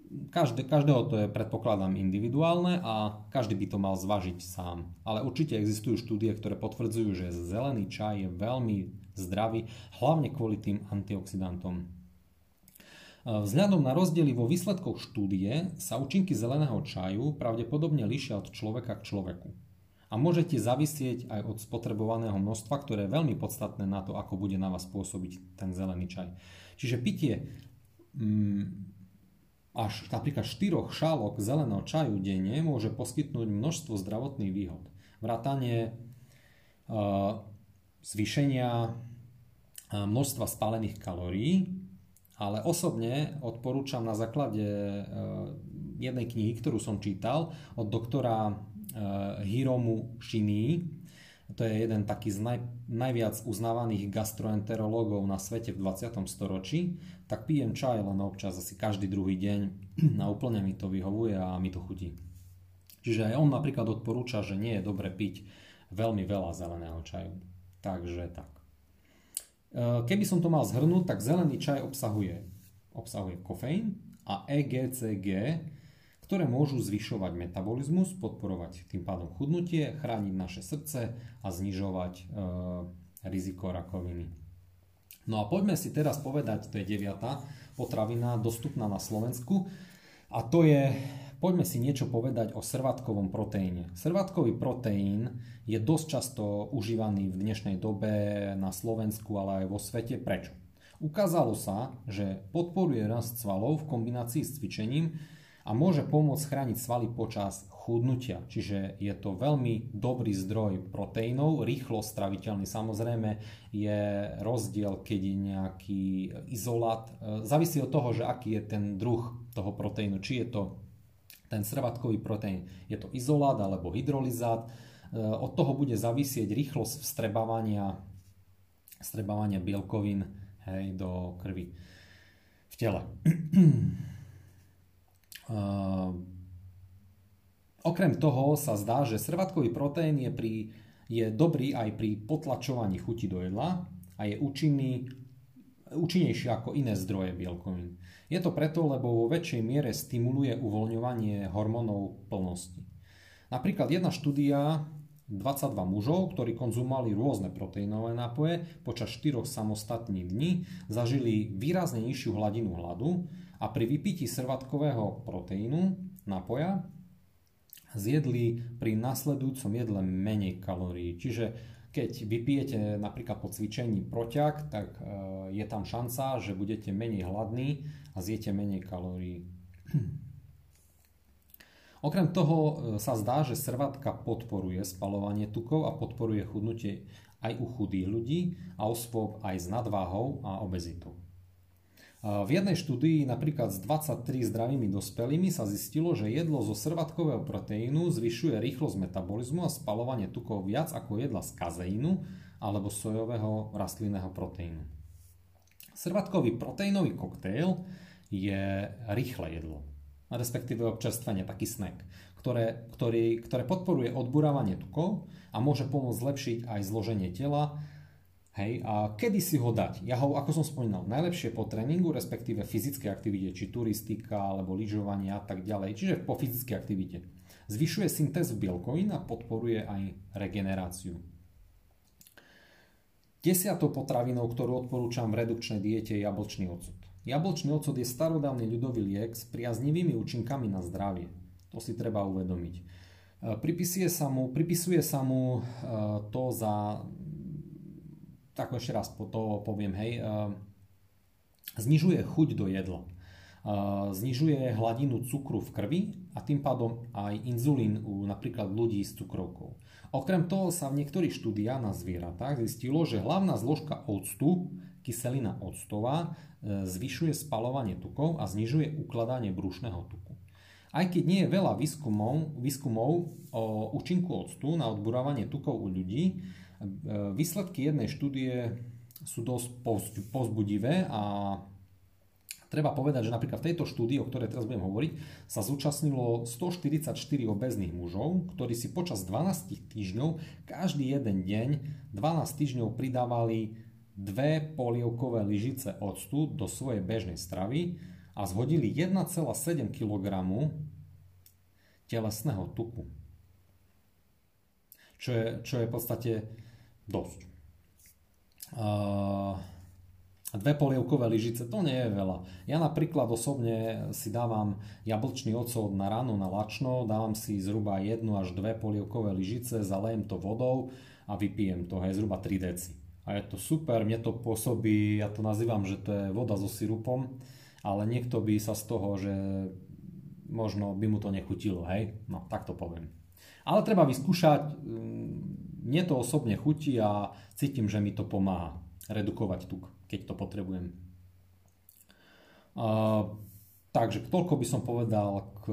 Každé, každého to je, predpokladám, individuálne a každý by to mal zvažiť sám. Ale určite existujú štúdie, ktoré potvrdzujú, že zelený čaj je veľmi zdravý, hlavne kvôli tým antioxidantom. Vzhľadom na rozdiely vo výsledkoch štúdie sa účinky zeleného čaju pravdepodobne líšia od človeka k človeku. A môžete zavisieť aj od spotrebovaného množstva, ktoré je veľmi podstatné na to, ako bude na vás pôsobiť ten zelený čaj. Čiže pitie mm, až napríklad 4 šálok zeleného čaju denne môže poskytnúť množstvo zdravotných výhod. Vrátanie uh, zvýšenia množstva spálených kalórií, ale osobne odporúčam na základe uh, jednej knihy, ktorú som čítal od doktora Hiromu Shinii, to je jeden taký z naj, najviac uznávaných gastroenterológov na svete v 20. storočí, tak pijem čaj len občas asi každý druhý deň a úplne mi to vyhovuje a mi to chutí. Čiže aj on napríklad odporúča, že nie je dobre piť veľmi veľa zeleného čaju. Takže tak. E, keby som to mal zhrnúť, tak zelený čaj obsahuje, obsahuje kofeín a EGCG, ktoré môžu zvyšovať metabolizmus, podporovať tým pádom chudnutie, chrániť naše srdce a znižovať e, riziko rakoviny. No a poďme si teraz povedať, to je deviatá potravina dostupná na Slovensku a to je, poďme si niečo povedať o srvátkovom proteíne. Srvátkový proteín je dosť často užívaný v dnešnej dobe na Slovensku, ale aj vo svete. Prečo? Ukázalo sa, že podporuje rast svalov v kombinácii s cvičením, a môže pomôcť chrániť svaly počas chudnutia. Čiže je to veľmi dobrý zdroj proteínov, rýchlo straviteľný. Samozrejme je rozdiel, keď je nejaký izolát. Závisí od toho, že aký je ten druh toho proteínu. Či je to ten srvatkový proteín, je to izolát alebo hydrolizát. E, od toho bude závisieť rýchlosť vstrebávania, vstrebávania bielkovín hej, do krvi v tele. uh, okrem toho sa zdá, že srvatkový proteín je, pri, je dobrý aj pri potlačovaní chuti do jedla a je účinný, účinnejší ako iné zdroje bielkovín. Je to preto, lebo vo väčšej miere stimuluje uvoľňovanie hormónov plnosti. Napríklad jedna štúdia 22 mužov, ktorí konzumovali rôzne proteínové nápoje počas 4 samostatných dní, zažili výrazne nižšiu hladinu hladu a pri vypití srvatkového proteínu nápoja zjedli pri nasledujúcom jedle menej kalórií. Čiže keď vypijete napríklad po cvičení proťak, tak e, je tam šanca, že budete menej hladní a zjete menej kalórií. Okrem toho e, sa zdá, že srvatka podporuje spalovanie tukov a podporuje chudnutie aj u chudých ľudí a osôb aj s nadváhou a obezitou. V jednej štúdii napríklad s 23 zdravými dospelými sa zistilo, že jedlo zo srvatkového proteínu zvyšuje rýchlosť metabolizmu a spalovanie tukov viac ako jedla z kazeínu alebo sojového rastlinného proteínu. Srvatkový proteínový koktejl je rýchle jedlo respektíve občerstvenie, taký snack, ktoré, ktorý, ktoré podporuje odburávanie tukov a môže pomôcť zlepšiť aj zloženie tela. Hej, a kedy si ho dať? Ja ho, ako som spomínal, najlepšie po tréningu, respektíve fyzickej aktivite, či turistika, alebo lyžovanie a tak ďalej, čiže po fyzickej aktivite. Zvyšuje syntézu bielkovín a podporuje aj regeneráciu. Desiatou potravinou, ktorú odporúčam v redukčnej diete je jablčný ocot. Jablčný ocot je starodávny ľudový liek s priaznivými účinkami na zdravie. To si treba uvedomiť. E, pripisuje sa mu, pripisuje sa mu e, to za, tak ešte raz to poviem, hej, e, znižuje chuť do jedla. Znižuje hladinu cukru v krvi a tým pádom aj inzulín u napríklad ľudí s cukrovkou. Okrem toho sa v niektorých štúdiách na zvieratách zistilo, že hlavná zložka octu, kyselina octová, e, zvyšuje spalovanie tukov a znižuje ukladanie brušného tuku. Aj keď nie je veľa výskumov, výskumov o účinku octu na odburávanie tukov u ľudí, výsledky jednej štúdie sú dosť pozbudivé a Treba povedať, že napríklad v tejto štúdii, o ktorej teraz budem hovoriť, sa zúčastnilo 144 obezných mužov, ktorí si počas 12 týždňov každý jeden deň 12 týždňov pridávali dve polievkové lyžice octu do svojej bežnej stravy a zhodili 1,7 kg telesného tuku. Čo je, čo je v podstate dosť. Uh, dve polievkové lyžice, to nie je veľa. Ja napríklad osobne si dávam jablčný ocot na ráno na lačno, dávam si zhruba jednu až dve polievkové lyžice, zalejem to vodou a vypijem to, hej, zhruba 3 deci. A je to super, mne to pôsobí, ja to nazývam, že to je voda so sirupom, ale niekto by sa z toho, že možno by mu to nechutilo, hej, no tak to poviem. Ale treba vyskúšať, mm, mne to osobne chutí a cítim, že mi to pomáha redukovať tuk keď to potrebujem. Uh, takže toľko by som povedal k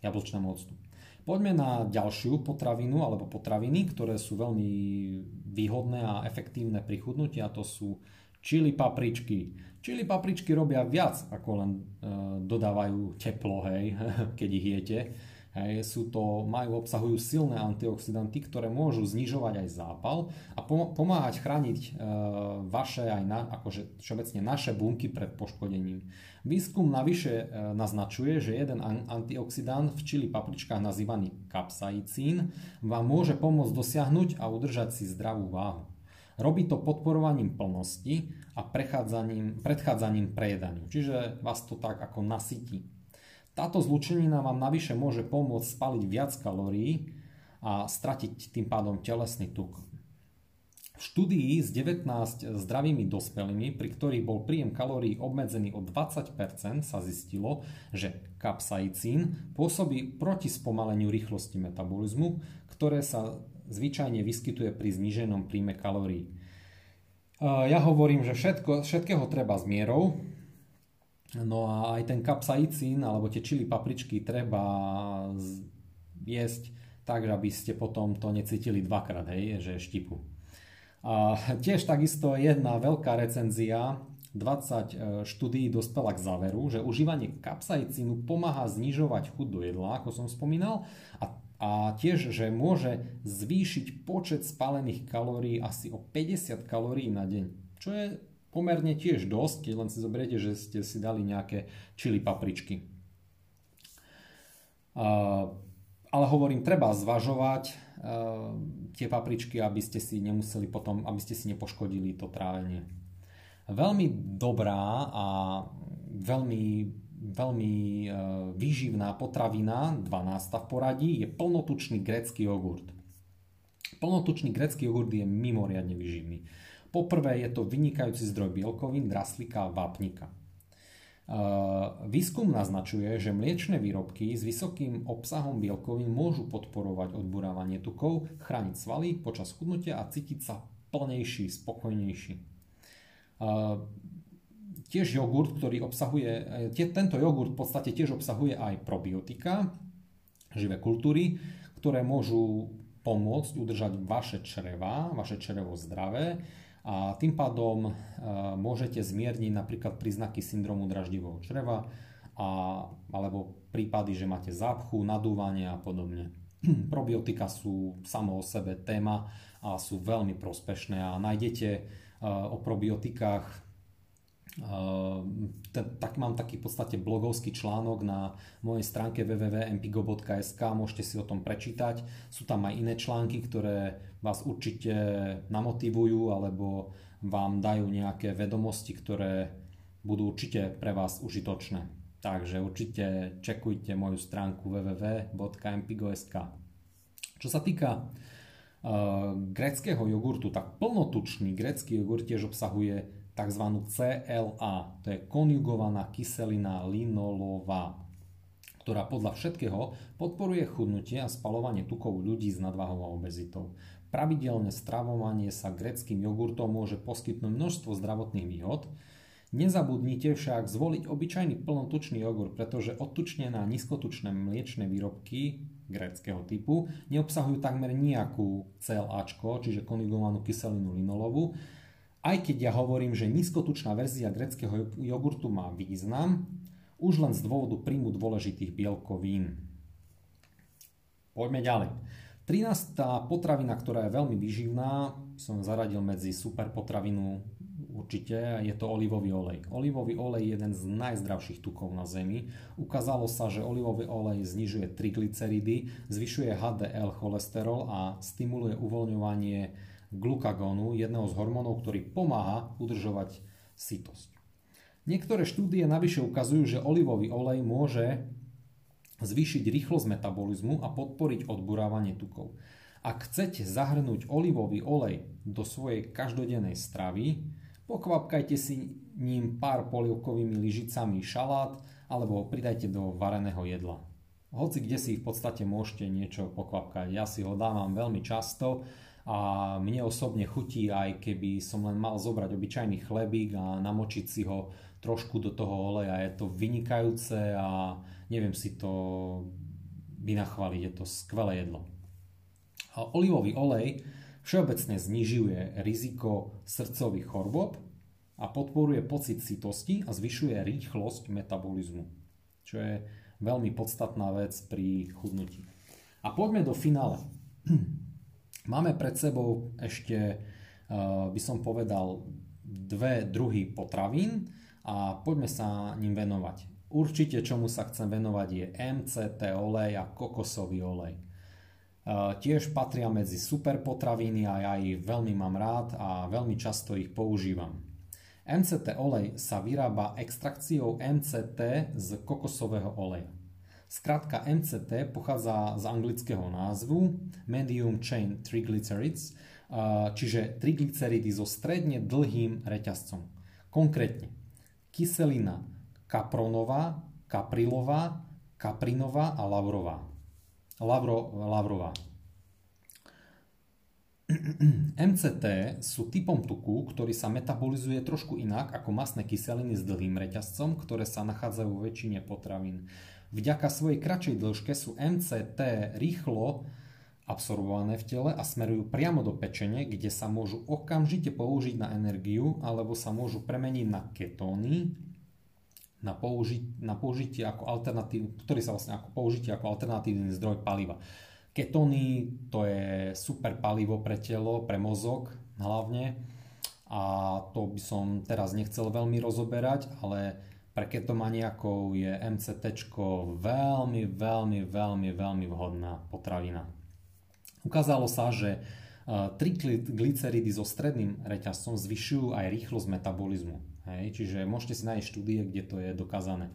jablčnému octu. Poďme na ďalšiu potravinu alebo potraviny, ktoré sú veľmi výhodné a efektívne pri chudnutí a to sú čili papričky. Čili papričky robia viac ako len e, dodávajú teplo, hej, keď ich jete. Hej, sú to, majú, obsahujú silné antioxidanty, ktoré môžu znižovať aj zápal a pomáhať chrániť e, vaše aj na, akože všeobecne naše bunky pred poškodením. Výskum navyše e, naznačuje, že jeden antioxidant v čili papričkách nazývaný kapsaicín vám môže pomôcť dosiahnuť a udržať si zdravú váhu. Robí to podporovaním plnosti a predchádzaním prejedaniu, čiže vás to tak ako nasytí. Táto zlučenina vám navyše môže pomôcť spaliť viac kalórií a stratiť tým pádom telesný tuk. V štúdii s 19 zdravými dospelými, pri ktorých bol príjem kalórií obmedzený o 20% sa zistilo, že kapsaicín pôsobí proti spomaleniu rýchlosti metabolizmu, ktoré sa zvyčajne vyskytuje pri zníženom príjme kalórií. Ja hovorím, že všetko, všetkého treba s mierou, No a aj ten kapsaicín alebo tie čili papričky treba jesť tak, aby ste potom to necítili dvakrát, hej, že štipu. A tiež takisto jedna veľká recenzia 20 e, štúdií dospela k záveru, že užívanie kapsaicínu pomáha znižovať chuť do jedla, ako som spomínal, a, a tiež, že môže zvýšiť počet spálených kalórií asi o 50 kalórií na deň, čo je pomerne tiež dosť, keď len si zoberiete, že ste si dali nejaké čili papričky. Ale hovorím, treba zvažovať tie papričky, aby ste si nemuseli potom, aby ste si nepoškodili to trávenie. Veľmi dobrá a veľmi, veľmi e, výživná potravina, 12. v poradí, je plnotučný grécky jogurt. Plnotučný grécky jogurt je mimoriadne výživný. Poprvé je to vynikajúci zdroj bielkovín, draslíka a vápnika. Výskum naznačuje, že mliečne výrobky s vysokým obsahom bielkovín môžu podporovať odburávanie tukov, chrániť svaly počas chudnutia a cítiť sa plnejší, spokojnejší. Tiež jogurt, ktorý obsahuje, tento jogurt v podstate tiež obsahuje aj probiotika, živé kultúry, ktoré môžu pomôcť udržať vaše čreva, vaše črevo zdravé a tým pádom môžete zmierniť napríklad príznaky syndromu draždivého čreva a, alebo prípady, že máte zápchu, nadúvanie a podobne. Probiotika sú samo o sebe téma a sú veľmi prospešné a nájdete o probiotikách. Ten, tak mám taký v podstate blogovský článok na mojej stránke www.mpigo.sk, môžete si o tom prečítať. Sú tam aj iné články, ktoré vás určite namotivujú alebo vám dajú nejaké vedomosti, ktoré budú určite pre vás užitočné. Takže určite čekujte moju stránku www.mpigo.sk. Čo sa týka greckého jogurtu, tak plnotučný grecký jogurt tiež obsahuje tzv. CLA, to je konjugovaná kyselina linolová, ktorá podľa všetkého podporuje chudnutie a spalovanie tukov ľudí s nadvahou a obezitou. Pravidelné stravovanie sa greckým jogurtom môže poskytnúť množstvo zdravotných výhod, Nezabudnite však zvoliť obyčajný plnotučný jogurt, pretože odtučnené a nízkotučné mliečne výrobky gréckého typu neobsahujú takmer nejakú CLAčko, čiže konjugovanú kyselinu linolovu. Aj keď ja hovorím, že nízkotučná verzia gréckého jogurtu má význam, už len z dôvodu príjmu dôležitých bielkovín. Poďme ďalej. 13. potravina, ktorá je veľmi výživná, som zaradil medzi super potravinu určite, je to olivový olej. Olivový olej je jeden z najzdravších tukov na Zemi. Ukázalo sa, že olivový olej znižuje triglyceridy, zvyšuje HDL cholesterol a stimuluje uvoľňovanie glukagónu, jedného z hormónov, ktorý pomáha udržovať sytosť. Niektoré štúdie navyše ukazujú, že olivový olej môže zvýšiť rýchlosť metabolizmu a podporiť odburávanie tukov. Ak chcete zahrnúť olivový olej do svojej každodennej stravy, Pokvapkajte si ním pár polievkovými lyžicami šalát alebo ho pridajte do vareného jedla. Hoci kde si v podstate môžete niečo pokvapkať. Ja si ho dávam veľmi často a mne osobne chutí aj keby som len mal zobrať obyčajný chlebík a namočiť si ho trošku do toho oleja. Je to vynikajúce a neviem si to vynachváliť. Je to skvelé jedlo. A olivový olej Všeobecne znižuje riziko srdcových chorôb a podporuje pocit sitosti a zvyšuje rýchlosť metabolizmu, čo je veľmi podstatná vec pri chudnutí. A poďme do finále. Máme pred sebou ešte, eh, by som povedal, dve druhy potravín a poďme sa ním venovať. Určite, čomu sa chcem venovať, je MCT olej a kokosový olej. Tiež patria medzi super potraviny a ja ich veľmi mám rád a veľmi často ich používam. MCT olej sa vyrába extrakciou MCT z kokosového oleja. Skrátka MCT pochádza z anglického názvu Medium Chain Triglycerides, čiže triglyceridy so stredne dlhým reťazcom. Konkrétne kyselina kapronová, kaprilová, kaprinová a lavrová. Lavro, Lavrová. MCT sú typom tuku, ktorý sa metabolizuje trošku inak ako masné kyseliny s dlhým reťazcom, ktoré sa nachádzajú vo väčšine potravín. Vďaka svojej kratšej dĺžke sú MCT rýchlo absorbované v tele a smerujú priamo do pečene, kde sa môžu okamžite použiť na energiu alebo sa môžu premeniť na ketóny, na, použi- na použitie ako alternatív, ktorý sa vlastne ako použitie ako alternatívny zdroj paliva. Ketóny to je super palivo pre telo, pre mozog hlavne a to by som teraz nechcel veľmi rozoberať, ale pre ketomaniakov je MCT veľmi, veľmi, veľmi, veľmi vhodná potravina. Ukázalo sa, že e, triglyceridy so stredným reťazcom zvyšujú aj rýchlosť metabolizmu. Hej? Čiže môžete si nájsť štúdie, kde to je dokázané.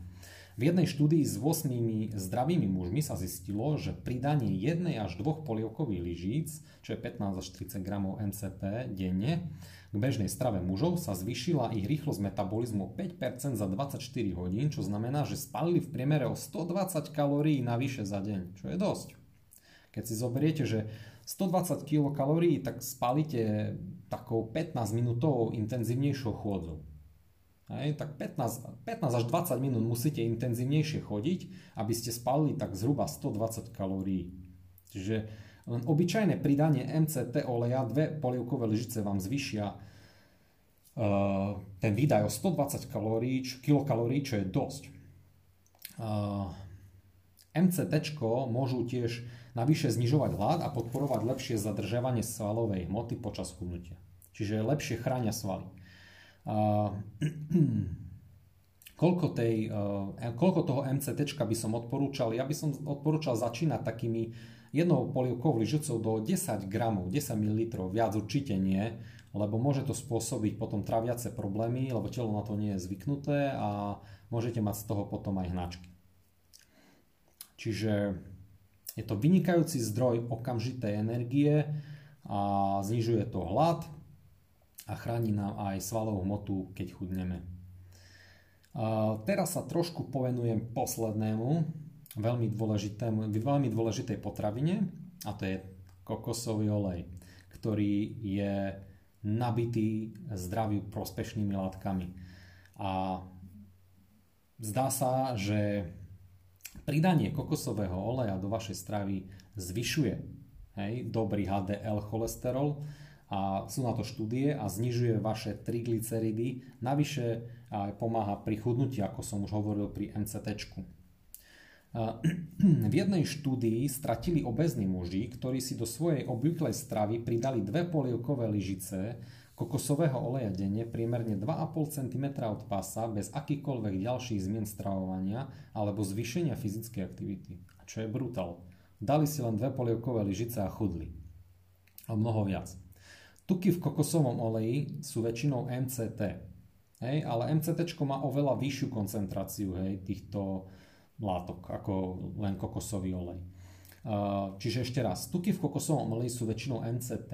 V jednej štúdii s 8 zdravými mužmi sa zistilo, že pridanie jednej až dvoch polievkových lyžíc, čo je 15 až 30 gramov MCT denne, k bežnej strave mužov sa zvyšila ich rýchlosť metabolizmu 5% za 24 hodín, čo znamená, že spalili v priemere o 120 kalórií navyše za deň, čo je dosť. Keď si zoberiete, že 120 kcal, tak spalíte takou 15 minútovou intenzívnejšou chôdzou. Hej, tak 15, 15 až 20 minút musíte intenzívnejšie chodiť, aby ste spalili tak zhruba 120 kalórií. Čiže len obyčajné pridanie MCT oleja, dve polievkové lyžice vám zvyšia uh, ten výdaj o 120 kalórií, kilokalórií, čo je dosť. Uh, MCT môžu tiež navyše znižovať hlad a podporovať lepšie zadržiavanie svalovej hmoty počas chudnutia. Čiže lepšie chránia svaly. Koľko, tej, uh, koľko toho MCT by som odporúčal? Ja by som odporúčal začínať takými jednou polievkovou lyžicou do 10 gramov, 10 ml, viac určite nie, lebo môže to spôsobiť potom traviace problémy, lebo telo na to nie je zvyknuté a môžete mať z toho potom aj hnačky. Čiže je to vynikajúci zdroj okamžitej energie a znižuje to hlad a chráni nám aj svalovú hmotu, keď chudneme. Teraz sa trošku povenujem poslednému, veľmi, dôležitému, veľmi dôležitej potravine a to je kokosový olej, ktorý je nabitý zdraví prospešnými látkami. A zdá sa, že Pridanie kokosového oleja do vašej stravy zvyšuje hej, dobrý HDL cholesterol a sú na to štúdie a znižuje vaše triglyceridy. Navyše aj pomáha pri chudnutí, ako som už hovoril pri MCT. V jednej štúdii stratili obezní muži, ktorí si do svojej obvyklej stravy pridali dve polievkové lyžice kokosového oleja denne priemerne 2,5 cm od pasa bez akýkoľvek ďalších zmien stravovania alebo zvýšenia fyzickej aktivity. A čo je brutál. Dali si len dve polievkové lyžice a chudli. A mnoho viac. Tuky v kokosovom oleji sú väčšinou MCT. Hej, ale MCT má oveľa vyššiu koncentráciu hej, týchto látok ako len kokosový olej. Čiže ešte raz, tuky v kokosovom oleji sú väčšinou MCT,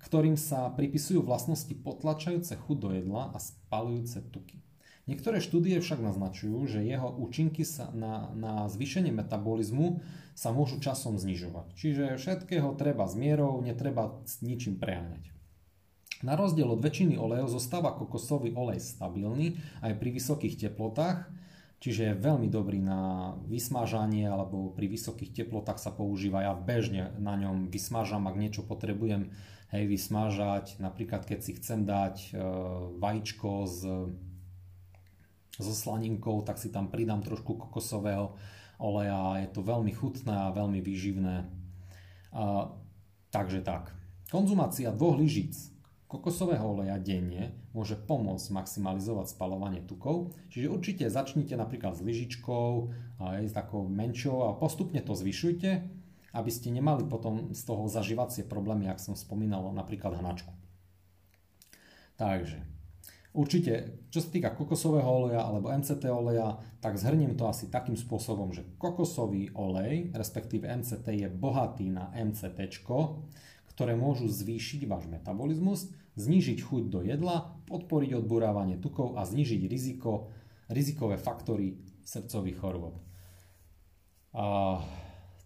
ktorým sa pripisujú vlastnosti potlačajúce chuť do jedla a spalujúce tuky. Niektoré štúdie však naznačujú, že jeho účinky sa na, na zvýšenie metabolizmu sa môžu časom znižovať. Čiže všetkého treba s mierou, netreba s ničím preháňať. Na rozdiel od väčšiny olejov zostáva kokosový olej stabilný aj pri vysokých teplotách, čiže je veľmi dobrý na vysmážanie alebo pri vysokých teplotách sa používa. Ja bežne na ňom vysmážam, ak niečo potrebujem hej, vysmážať. Napríklad keď si chcem dať e, vajíčko s, so slaninkou, tak si tam pridám trošku kokosového oleja. Je to veľmi chutné a veľmi výživné. A, takže tak. Konzumácia dvoch lyžíc kokosového oleja denne môže pomôcť maximalizovať spalovanie tukov. Čiže určite začnite napríklad s lyžičkou, aj s takou menšou a postupne to zvyšujte aby ste nemali potom z toho zažívacie problémy, ak som spomínal, napríklad hnačku. Takže, určite, čo sa týka kokosového oleja alebo MCT oleja, tak zhrniem to asi takým spôsobom, že kokosový olej, respektíve MCT je bohatý na MCT, ktoré môžu zvýšiť váš metabolizmus, znížiť chuť do jedla, podporiť odburávanie tukov a znížiť riziko, rizikové faktory srdcových chorôb. Uh,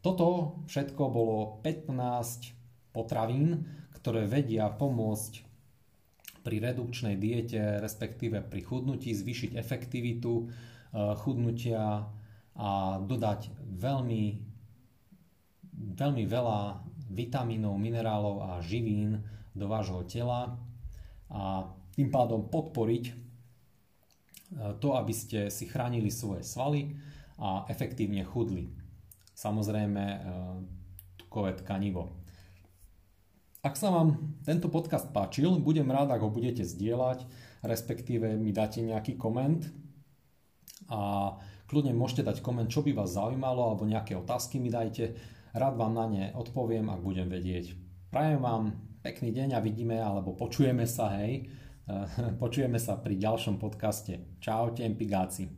toto všetko bolo 15 potravín, ktoré vedia pomôcť pri redukčnej diete, respektíve pri chudnutí, zvýšiť efektivitu eh, chudnutia a dodať veľmi, veľmi veľa vitamínov, minerálov a živín do vášho tela a tým pádom podporiť e, to, aby ste si chránili svoje svaly a efektívne chudli. Samozrejme, e, tukové tkanivo. Ak sa vám tento podcast páčil, budem rád, ak ho budete zdieľať, respektíve mi dáte nejaký koment a kľudne môžete dať koment, čo by vás zaujímalo alebo nejaké otázky mi dajte. Rád vám na ne odpoviem, ak budem vedieť. Prajem vám pekný deň a vidíme alebo počujeme sa, hej. Počujeme sa pri ďalšom podcaste. Čaute, empigáci.